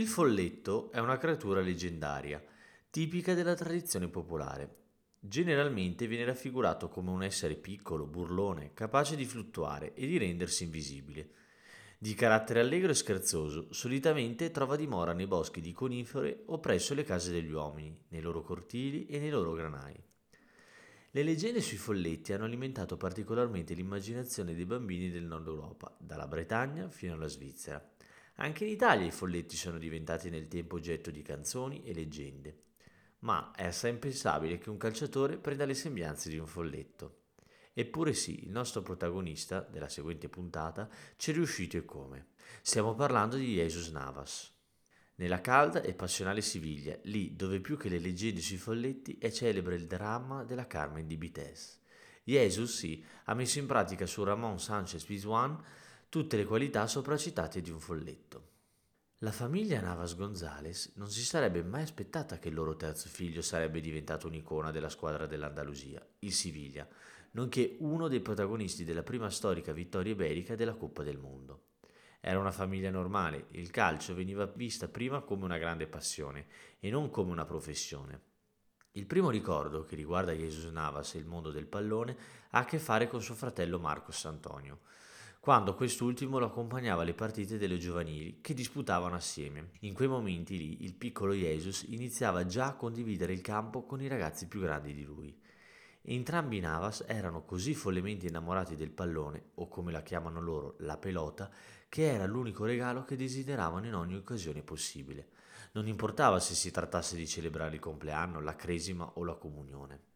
Il folletto è una creatura leggendaria, tipica della tradizione popolare. Generalmente viene raffigurato come un essere piccolo, burlone, capace di fluttuare e di rendersi invisibile. Di carattere allegro e scherzoso, solitamente trova dimora nei boschi di conifere o presso le case degli uomini, nei loro cortili e nei loro granai. Le leggende sui folletti hanno alimentato particolarmente l'immaginazione dei bambini del nord Europa, dalla Bretagna fino alla Svizzera. Anche in Italia i folletti sono diventati nel tempo oggetto di canzoni e leggende ma è assai impensabile che un calciatore prenda le sembianze di un folletto. Eppure sì, il nostro protagonista della seguente puntata ci è riuscito e come. Stiamo parlando di Jesus Navas. Nella calda e passionale Siviglia, lì dove più che le leggende sui folletti è celebre il dramma della Carmen di Bites. Jesus, sì, ha messo in pratica su Ramon Sanchez Pizjuan tutte le qualità sopracitate di un folletto. La famiglia Navas Gonzales non si sarebbe mai aspettata che il loro terzo figlio sarebbe diventato un'icona della squadra dell'Andalusia, il Siviglia, nonché uno dei protagonisti della prima storica vittoria iberica della Coppa del Mondo. Era una famiglia normale, il calcio veniva vista prima come una grande passione e non come una professione. Il primo ricordo che riguarda Jesus Navas e il mondo del pallone ha a che fare con suo fratello Marcos Antonio quando quest'ultimo lo accompagnava alle partite delle giovanili che disputavano assieme. In quei momenti lì il piccolo Jesus iniziava già a condividere il campo con i ragazzi più grandi di lui. Entrambi i Navas erano così follemente innamorati del pallone, o come la chiamano loro, la pelota, che era l'unico regalo che desideravano in ogni occasione possibile. Non importava se si trattasse di celebrare il compleanno, la cresima o la comunione.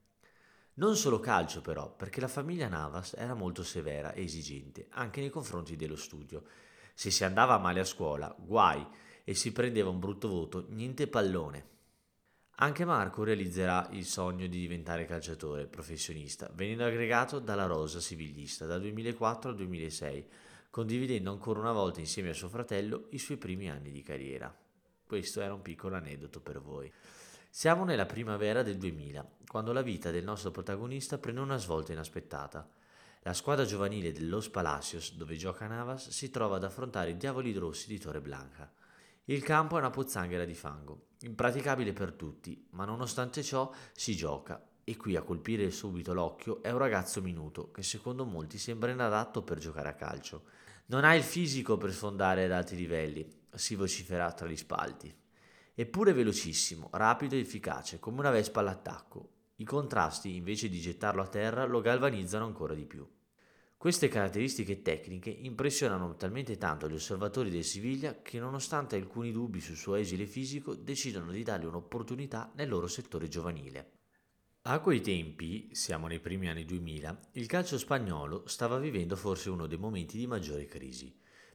Non solo calcio però, perché la famiglia Navas era molto severa e esigente, anche nei confronti dello studio. Se si andava male a scuola, guai, e si prendeva un brutto voto, niente pallone. Anche Marco realizzerà il sogno di diventare calciatore professionista, venendo aggregato dalla Rosa Siviglista dal 2004 al 2006, condividendo ancora una volta insieme a suo fratello i suoi primi anni di carriera. Questo era un piccolo aneddoto per voi. Siamo nella primavera del 2000, quando la vita del nostro protagonista prende una svolta inaspettata. La squadra giovanile del Los Palacios, dove gioca Navas, si trova ad affrontare i Diavoli Rossi di Torre Blanca. Il campo è una pozzanghera di fango, impraticabile per tutti, ma nonostante ciò si gioca e qui a colpire subito l'occhio è un ragazzo minuto che secondo molti sembra inadatto per giocare a calcio. Non ha il fisico per sfondare ad alti livelli, si vocifera tra gli spalti. Eppure velocissimo, rapido e efficace, come una vespa all'attacco. I contrasti, invece di gettarlo a terra, lo galvanizzano ancora di più. Queste caratteristiche tecniche impressionano talmente tanto gli osservatori del Siviglia che, nonostante alcuni dubbi sul suo esile fisico, decidono di dargli un'opportunità nel loro settore giovanile. A quei tempi, siamo nei primi anni 2000, il calcio spagnolo stava vivendo forse uno dei momenti di maggiore crisi.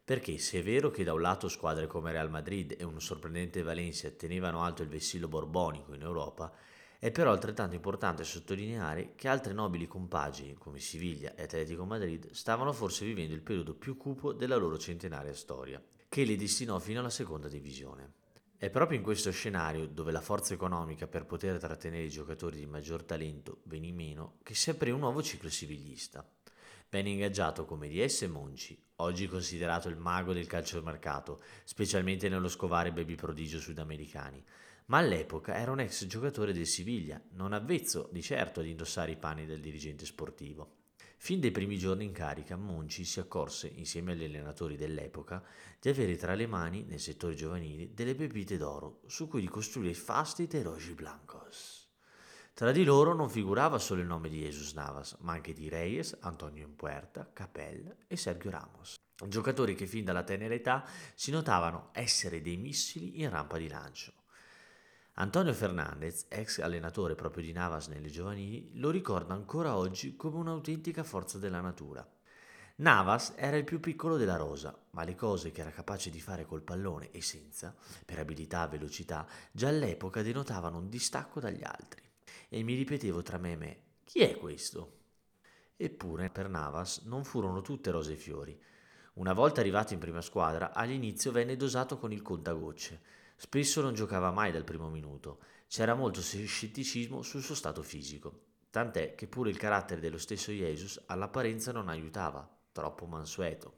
Perché se è vero che da un lato squadre come Real Madrid e un sorprendente Valencia tenevano alto il vessillo borbonico in Europa, è però altrettanto importante sottolineare che altre nobili compagini come Siviglia e Atletico Madrid stavano forse vivendo il periodo più cupo della loro centenaria storia, che li destinò fino alla seconda divisione. È proprio in questo scenario, dove la forza economica per poter trattenere i giocatori di maggior talento venì meno, che si aprì un nuovo ciclo siviglista. Venne ingaggiato come DS Monci, oggi considerato il mago del calciomercato, specialmente nello scovare baby prodigio sudamericani, ma all'epoca era un ex giocatore del Siviglia, non avvezzo di certo ad indossare i panni del dirigente sportivo. Fin dai primi giorni in carica, Monci si accorse, insieme agli allenatori dell'epoca, di avere tra le mani, nel settore giovanile, delle pepite d'oro su cui ricostruire fasti dei Rogi Blancos. Tra di loro non figurava solo il nome di Jesus Navas, ma anche di Reyes, Antonio Impuerta, Capel e Sergio Ramos. Giocatori che fin dalla tenera età si notavano essere dei missili in rampa di lancio. Antonio Fernandez, ex allenatore proprio di Navas nelle giovanili, lo ricorda ancora oggi come un'autentica forza della natura. Navas era il più piccolo della rosa, ma le cose che era capace di fare col pallone e senza, per abilità e velocità, già all'epoca denotavano un distacco dagli altri e mi ripetevo tra me e me, chi è questo? Eppure per Navas non furono tutte rose e fiori. Una volta arrivato in prima squadra, all'inizio venne dosato con il contagocce. Spesso non giocava mai dal primo minuto. C'era molto scetticismo sul suo stato fisico. Tant'è che pure il carattere dello stesso Jesus all'apparenza non aiutava, troppo mansueto.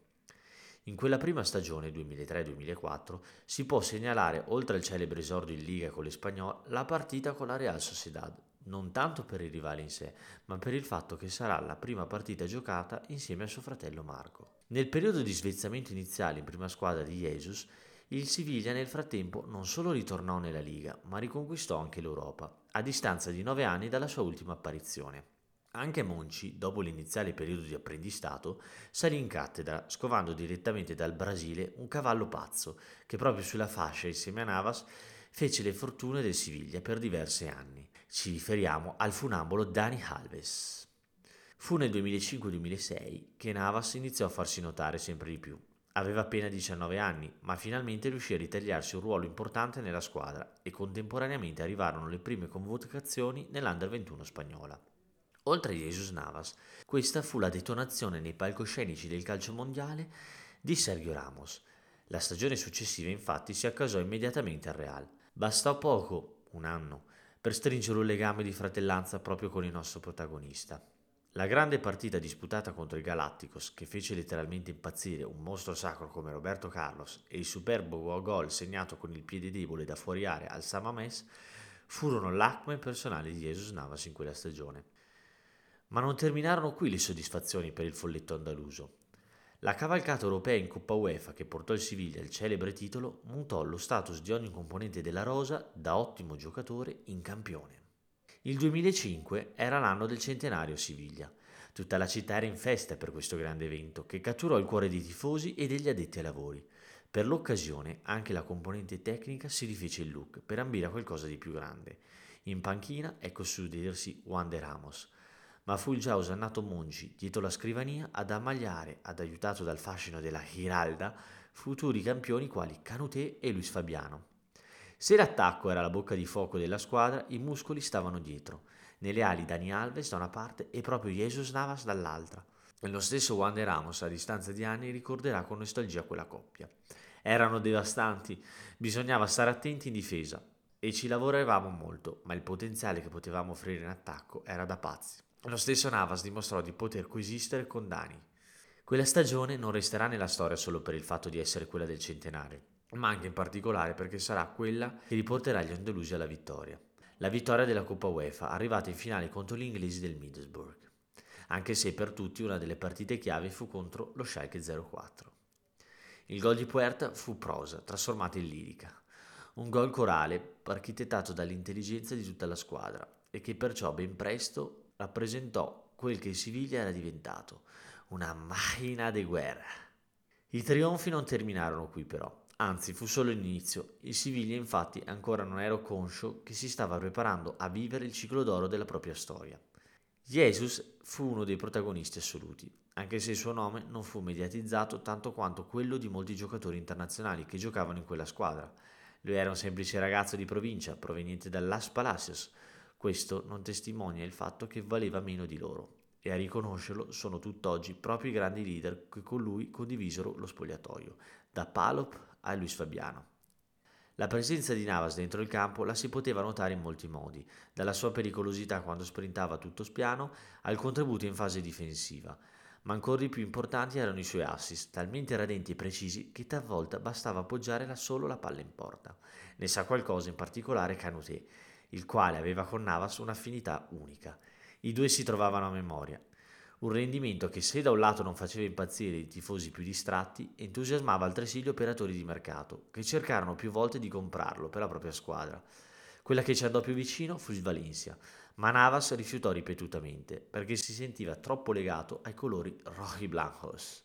In quella prima stagione 2003-2004 si può segnalare, oltre al celebre esordio in Liga con l'Espagnol, la partita con la Real Sociedad, non tanto per il rivale in sé, ma per il fatto che sarà la prima partita giocata insieme a suo fratello Marco. Nel periodo di svezzamento iniziale in prima squadra di Jesus, il Siviglia nel frattempo non solo ritornò nella Liga, ma riconquistò anche l'Europa, a distanza di nove anni dalla sua ultima apparizione. Anche Monci, dopo l'iniziale periodo di apprendistato, salì in cattedra, scovando direttamente dal Brasile un cavallo pazzo che proprio sulla fascia insieme a Navas fece le fortune del Siviglia per diversi anni. Ci riferiamo al funambolo Dani Alves. Fu nel 2005-2006 che Navas iniziò a farsi notare sempre di più. Aveva appena 19 anni, ma finalmente riuscì a ritagliarsi un ruolo importante nella squadra e contemporaneamente arrivarono le prime convocazioni nell'Under 21 spagnola. Oltre a Jesus Navas, questa fu la detonazione nei palcoscenici del calcio mondiale di Sergio Ramos. La stagione successiva infatti si accasò immediatamente al Real. Bastò poco, un anno, per stringere un legame di fratellanza proprio con il nostro protagonista. La grande partita disputata contro il Galacticos, che fece letteralmente impazzire un mostro sacro come Roberto Carlos, e il superbo gol segnato con il piede debole da fuori area al Samames, furono l'acme personale di Jesus Navas in quella stagione. Ma non terminarono qui le soddisfazioni per il folletto andaluso. La cavalcata europea in Coppa UEFA che portò il Siviglia al celebre titolo mutò lo status di ogni componente della rosa da ottimo giocatore in campione. Il 2005 era l'anno del centenario Siviglia. Tutta la città era in festa per questo grande evento che catturò il cuore dei tifosi e degli addetti ai lavori. Per l'occasione anche la componente tecnica si rifece il look per ambire a qualcosa di più grande. In panchina ecco suddedersi Juan de Ramos, ma fu il già osannato Mongi, dietro la scrivania, ad ammagliare, ad aiutato dal fascino della Giralda, futuri campioni quali Canute e Luis Fabiano. Se l'attacco era la bocca di fuoco della squadra, i muscoli stavano dietro, nelle ali Dani Alves da una parte e proprio Jesus Navas dall'altra. Lo stesso Juan de Ramos, a distanza di anni, ricorderà con nostalgia quella coppia. Erano devastanti, bisognava stare attenti in difesa e ci lavoravamo molto, ma il potenziale che potevamo offrire in attacco era da pazzi. Lo stesso Navas dimostrò di poter coesistere con Dani. Quella stagione non resterà nella storia solo per il fatto di essere quella del centenario, ma anche in particolare perché sarà quella che riporterà gli andalusi alla vittoria. La vittoria della Coppa UEFA, arrivata in finale contro gli inglesi del Middlesbrough, anche se per tutti una delle partite chiave fu contro lo Schalke 04. Il gol di Puerta fu prosa, trasformata in lirica. Un gol corale, architettato dall'intelligenza di tutta la squadra e che perciò ben presto rappresentò quel che Siviglia era diventato, una macchina di guerra. I trionfi non terminarono qui però, anzi fu solo l'inizio. Il Siviglia infatti ancora non era conscio che si stava preparando a vivere il ciclo d'oro della propria storia. Jesus fu uno dei protagonisti assoluti, anche se il suo nome non fu mediatizzato tanto quanto quello di molti giocatori internazionali che giocavano in quella squadra. Lui era un semplice ragazzo di provincia proveniente dall'As Palacios, questo non testimonia il fatto che valeva meno di loro, e a riconoscerlo sono tutt'oggi proprio i grandi leader che con lui condivisero lo spogliatoio, da Palop a Luis Fabiano. La presenza di Navas dentro il campo la si poteva notare in molti modi, dalla sua pericolosità quando sprintava tutto spiano al contributo in fase difensiva, ma ancora di più importanti erano i suoi assist, talmente radenti e precisi che talvolta bastava appoggiare solo la palla in porta. Ne sa qualcosa in particolare Canute, il quale aveva con Navas un'affinità unica. I due si trovavano a memoria. Un rendimento che se da un lato non faceva impazzire i tifosi più distratti, entusiasmava altresì gli operatori di mercato, che cercarono più volte di comprarlo per la propria squadra. Quella che ci andò più vicino fu il Valencia, ma Navas rifiutò ripetutamente perché si sentiva troppo legato ai colori roji blancos.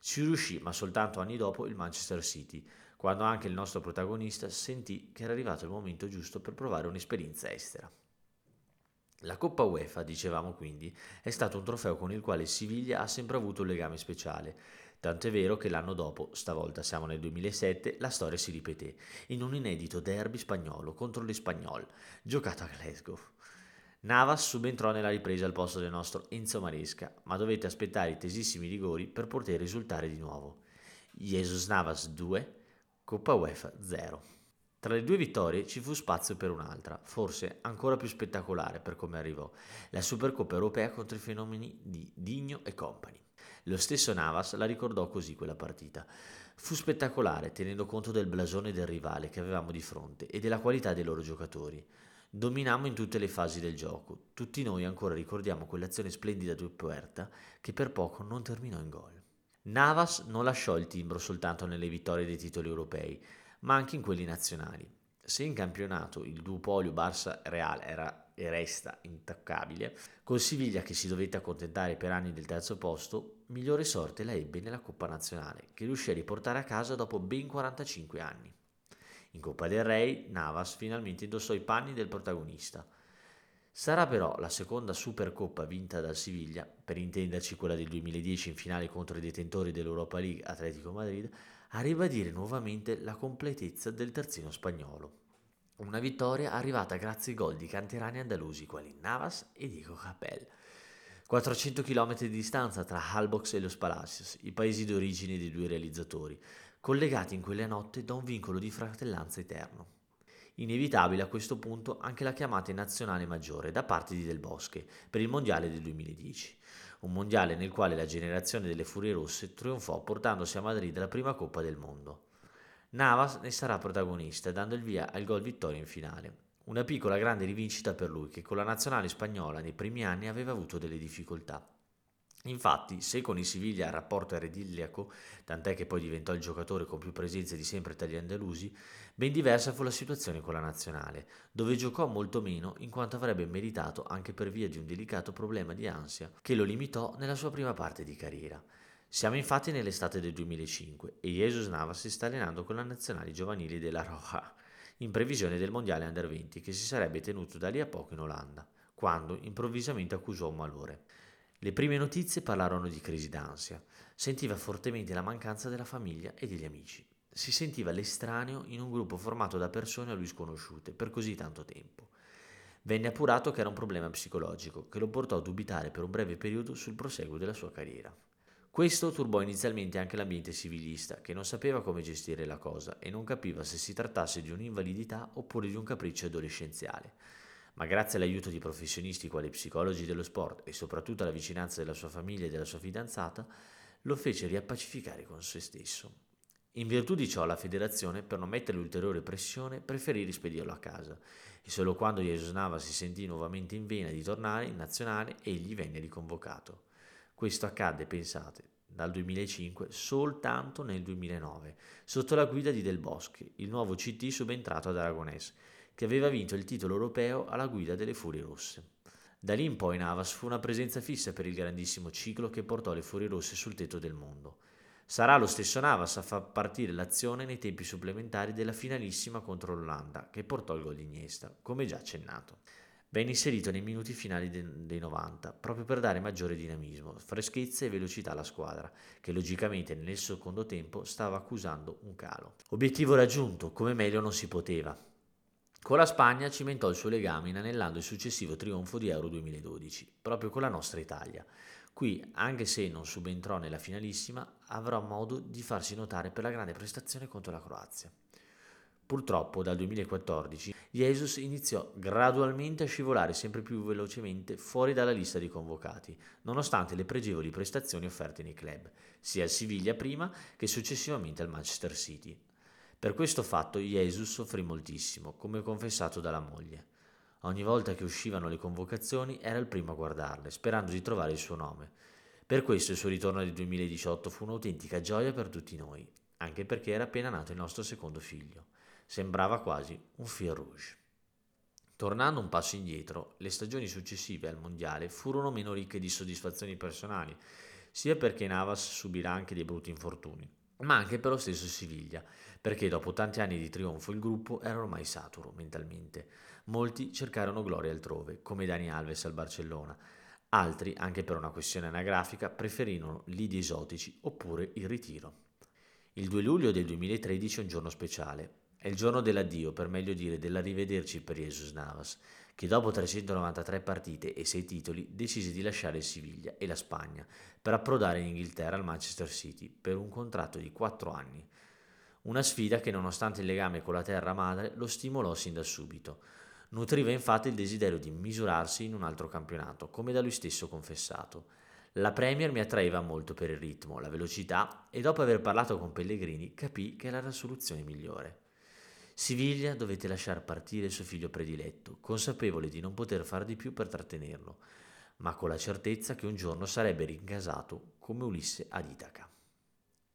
Ci riuscì, ma soltanto anni dopo, il Manchester City, quando anche il nostro protagonista sentì che era arrivato il momento giusto per provare un'esperienza estera. La Coppa UEFA, dicevamo quindi, è stato un trofeo con il quale Siviglia ha sempre avuto un legame speciale, tanto è vero che l'anno dopo, stavolta siamo nel 2007, la storia si ripeté, in un inedito derby spagnolo contro l'Espagnol, giocato a Glasgow. Navas subentrò nella ripresa al posto del nostro Enzo Maresca, ma dovette aspettare i tesissimi rigori per poter risultare di nuovo. Jesus Navas 2, Coppa UEFA 0. Tra le due vittorie ci fu spazio per un'altra, forse ancora più spettacolare per come arrivò, la Supercoppa europea contro i fenomeni di Digno e Company. Lo stesso Navas la ricordò così quella partita. Fu spettacolare, tenendo conto del blasone del rivale che avevamo di fronte e della qualità dei loro giocatori. Dominammo in tutte le fasi del gioco. Tutti noi ancora ricordiamo quell'azione splendida di Puerta che per poco non terminò in gol. Navas non lasciò il timbro soltanto nelle vittorie dei titoli europei, ma anche in quelli nazionali. Se in campionato il duopolio Barça-Real era e resta intoccabile, col Siviglia che si dovette accontentare per anni del terzo posto, migliore sorte la ebbe nella Coppa Nazionale, che riuscì a riportare a casa dopo ben 45 anni. In Coppa del Re, Navas finalmente indossò i panni del protagonista – Sarà però la seconda Supercoppa vinta dal Siviglia, per intenderci quella del 2010 in finale contro i detentori dell'Europa League Atletico Madrid, a ribadire nuovamente la completezza del terzino spagnolo. Una vittoria arrivata grazie ai gol di canterani andalusi quali Navas e Diego Capel. 400 km di distanza tra Halbox e Los Palacios, i paesi d'origine dei due realizzatori, collegati in quella notte da un vincolo di fratellanza eterno. Inevitabile a questo punto anche la chiamata in nazionale maggiore da parte di Del Bosque per il mondiale del 2010, un mondiale nel quale la generazione delle Furie Rosse trionfò portandosi a Madrid la prima Coppa del Mondo. Navas ne sarà protagonista dando il via al gol vittoria in finale. Una piccola grande rivincita per lui che con la nazionale spagnola nei primi anni aveva avuto delle difficoltà. Infatti, se con il Siviglia il rapporto era idilliaco, tant'è che poi diventò il giocatore con più presenze di sempre tra gli andalusi, ben diversa fu la situazione con la nazionale, dove giocò molto meno in quanto avrebbe meritato anche per via di un delicato problema di ansia che lo limitò nella sua prima parte di carriera. Siamo infatti nell'estate del 2005 e Jesus Navas si sta allenando con la nazionale giovanili della Roja, in previsione del mondiale Under 20 che si sarebbe tenuto da lì a poco in Olanda, quando improvvisamente accusò un malore. Le prime notizie parlarono di crisi d'ansia. Sentiva fortemente la mancanza della famiglia e degli amici. Si sentiva l'estraneo in un gruppo formato da persone a lui sconosciute per così tanto tempo. Venne appurato che era un problema psicologico che lo portò a dubitare per un breve periodo sul proseguo della sua carriera. Questo turbò inizialmente anche l'ambiente civilista, che non sapeva come gestire la cosa e non capiva se si trattasse di un'invalidità oppure di un capriccio adolescenziale ma grazie all'aiuto di professionisti quali psicologi dello sport e soprattutto alla vicinanza della sua famiglia e della sua fidanzata, lo fece riappacificare con se stesso. In virtù di ciò la federazione, per non mettergli ulteriore pressione, preferì rispedirlo a casa e solo quando Jesus Nava si sentì nuovamente in vena di tornare in nazionale egli venne riconvocato. Questo accadde, pensate, dal 2005 soltanto nel 2009, sotto la guida di Del Bosque, il nuovo CT subentrato ad Aragonese, che aveva vinto il titolo europeo alla guida delle Furie Rosse. Da lì in poi Navas fu una presenza fissa per il grandissimo ciclo che portò le Furie Rosse sul tetto del mondo. Sarà lo stesso Navas a far partire l'azione nei tempi supplementari della finalissima contro l'Olanda, che portò il gol di Iniesta, come già accennato. Venne inserito nei minuti finali dei 90, proprio per dare maggiore dinamismo, freschezza e velocità alla squadra, che logicamente nel secondo tempo stava accusando un calo. Obiettivo raggiunto, come meglio non si poteva. Con la Spagna cimentò il suo legame inanellando il successivo trionfo di Euro 2012, proprio con la nostra Italia. Qui, anche se non subentrò nella finalissima, avrà modo di farsi notare per la grande prestazione contro la Croazia. Purtroppo dal 2014 Jesus iniziò gradualmente a scivolare sempre più velocemente fuori dalla lista di convocati, nonostante le pregevoli prestazioni offerte nei club, sia al Siviglia prima che successivamente al Manchester City, per questo fatto Jesus soffrì moltissimo, come confessato dalla moglie. Ogni volta che uscivano le convocazioni era il primo a guardarle, sperando di trovare il suo nome. Per questo il suo ritorno nel 2018 fu un'autentica gioia per tutti noi, anche perché era appena nato il nostro secondo figlio. Sembrava quasi un fil rouge. Tornando un passo indietro, le stagioni successive al mondiale furono meno ricche di soddisfazioni personali, sia perché Navas subirà anche dei brutti infortuni, ma anche per lo stesso Siviglia, perché dopo tanti anni di trionfo il gruppo era ormai saturo mentalmente. Molti cercarono gloria altrove, come Dani Alves al Barcellona. Altri, anche per una questione anagrafica, preferirono lidi esotici oppure il ritiro. Il 2 luglio del 2013 è un giorno speciale. È il giorno dell'addio, per meglio dire dell'arrivederci per Jesus Navas, che dopo 393 partite e 6 titoli decise di lasciare il Siviglia e la Spagna per approdare in Inghilterra al Manchester City per un contratto di 4 anni. Una sfida che nonostante il legame con la terra madre lo stimolò sin da subito. Nutriva infatti il desiderio di misurarsi in un altro campionato, come da lui stesso confessato. La Premier mi attraeva molto per il ritmo, la velocità e dopo aver parlato con Pellegrini capì che era la soluzione migliore. Siviglia dovette lasciar partire il suo figlio prediletto, consapevole di non poter far di più per trattenerlo, ma con la certezza che un giorno sarebbe rincasato come Ulisse ad Itaca.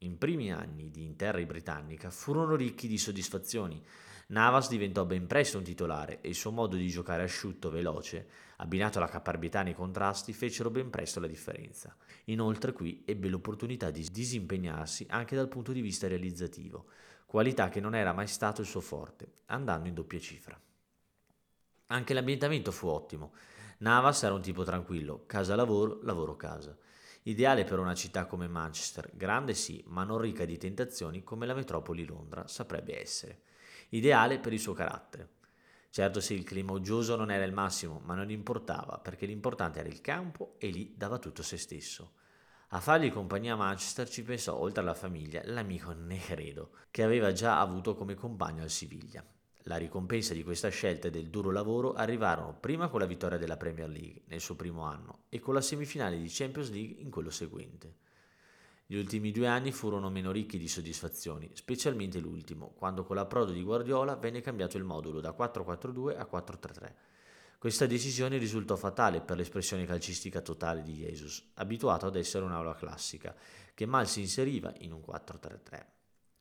I primi anni di Interra britannica furono ricchi di soddisfazioni. Navas diventò ben presto un titolare e il suo modo di giocare asciutto, veloce, abbinato alla caparbietà nei contrasti, fecero ben presto la differenza. Inoltre qui ebbe l'opportunità di disimpegnarsi anche dal punto di vista realizzativo, qualità che non era mai stato il suo forte, andando in doppia cifra. Anche l'ambientamento fu ottimo. Navas era un tipo tranquillo, casa lavoro, lavoro casa. Ideale per una città come Manchester, grande sì, ma non ricca di tentazioni come la metropoli Londra saprebbe essere. Ideale per il suo carattere. Certo sì, il clima uggioso non era il massimo, ma non importava, perché l'importante era il campo e lì dava tutto se stesso. A fargli compagnia a Manchester ci pensò, oltre alla famiglia, l'amico Negredo, che aveva già avuto come compagno al Siviglia. La ricompensa di questa scelta e del duro lavoro arrivarono prima con la vittoria della Premier League nel suo primo anno e con la semifinale di Champions League in quello seguente. Gli ultimi due anni furono meno ricchi di soddisfazioni, specialmente l'ultimo, quando con l'approdo di Guardiola venne cambiato il modulo da 4-4-2 a 4-3-3. Questa decisione risultò fatale per l'espressione calcistica totale di Jesus, abituato ad essere un'aula classica, che mal si inseriva in un 4-3-3.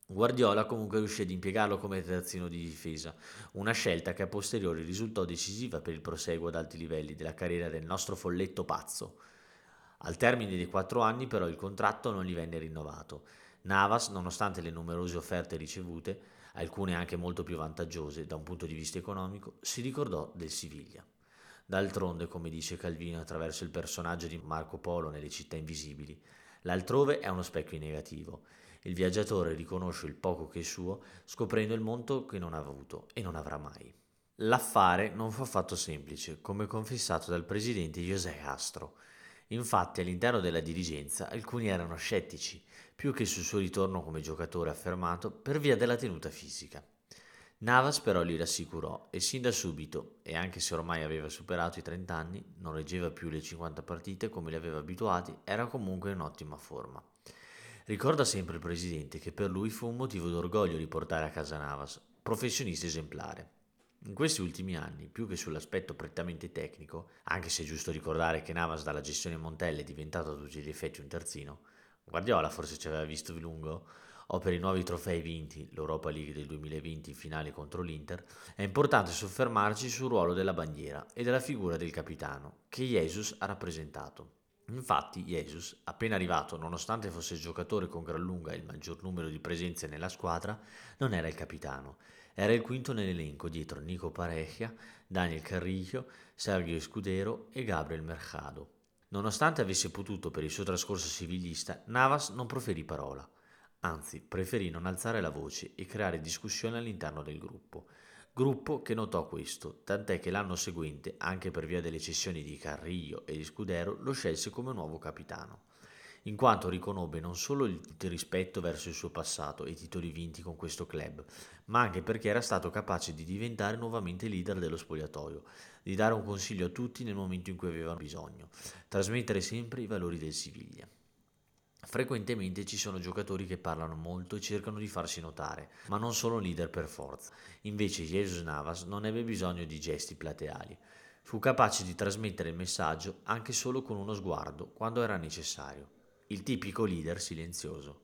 Guardiola comunque riuscì ad impiegarlo come terzino di difesa, una scelta che a posteriori risultò decisiva per il proseguo ad alti livelli della carriera del nostro folletto pazzo. Al termine dei quattro anni però il contratto non gli venne rinnovato. Navas, nonostante le numerose offerte ricevute, alcune anche molto più vantaggiose da un punto di vista economico, si ricordò del Siviglia. D'altronde, come dice Calvino attraverso il personaggio di Marco Polo nelle città invisibili, l'altrove è uno specchio negativo il viaggiatore riconosce il poco che è suo, scoprendo il mondo che non ha avuto e non avrà mai. L'affare non fu affatto semplice, come confessato dal presidente José Castro. Infatti all'interno della dirigenza alcuni erano scettici, più che sul suo ritorno come giocatore affermato per via della tenuta fisica. Navas però li rassicurò e sin da subito, e anche se ormai aveva superato i 30 anni, non reggeva più le 50 partite come li aveva abituati, era comunque in ottima forma. Ricorda sempre il presidente che per lui fu un motivo d'orgoglio riportare a casa Navas, professionista esemplare. In questi ultimi anni, più che sull'aspetto prettamente tecnico, anche se è giusto ricordare che Navas dalla gestione Montella è diventato a tutti gli effetti un terzino, Guardiola forse ci aveva visto lungo, o per i nuovi trofei vinti, l'Europa League del 2020 in finale contro l'Inter, è importante soffermarci sul ruolo della bandiera e della figura del capitano, che Jesus ha rappresentato. Infatti Jesus, appena arrivato, nonostante fosse il giocatore con gran lunga il maggior numero di presenze nella squadra, non era il capitano. Era il quinto nell'elenco dietro Nico Parecchia, Daniel Carrillo, Sergio Scudero e Gabriel Mercado. Nonostante avesse potuto per il suo trascorso civilista, Navas non proferì parola. Anzi, preferì non alzare la voce e creare discussione all'interno del gruppo gruppo che notò questo, tant'è che l'anno seguente, anche per via delle cessioni di Carrillo e di Scudero, lo scelse come nuovo capitano, in quanto riconobbe non solo il rispetto verso il suo passato e i titoli vinti con questo club, ma anche perché era stato capace di diventare nuovamente leader dello spogliatoio, di dare un consiglio a tutti nel momento in cui avevano bisogno, trasmettere sempre i valori del Siviglia. Frequentemente ci sono giocatori che parlano molto e cercano di farsi notare, ma non sono leader per forza. Invece Jesus Navas non ebbe bisogno di gesti plateali. Fu capace di trasmettere il messaggio anche solo con uno sguardo, quando era necessario. Il tipico leader silenzioso.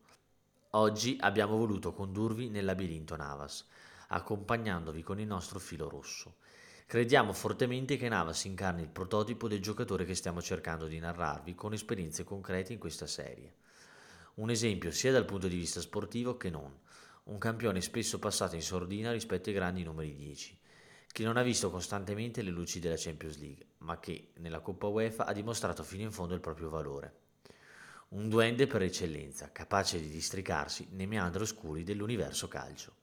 Oggi abbiamo voluto condurvi nel labirinto Navas, accompagnandovi con il nostro filo rosso. Crediamo fortemente che Navas incarni il prototipo del giocatore che stiamo cercando di narrarvi con esperienze concrete in questa serie. Un esempio sia dal punto di vista sportivo che non. Un campione spesso passato in sordina rispetto ai grandi numeri 10, che non ha visto costantemente le luci della Champions League, ma che nella Coppa UEFA ha dimostrato fino in fondo il proprio valore. Un duende per eccellenza, capace di districarsi nei meandri oscuri dell'universo calcio.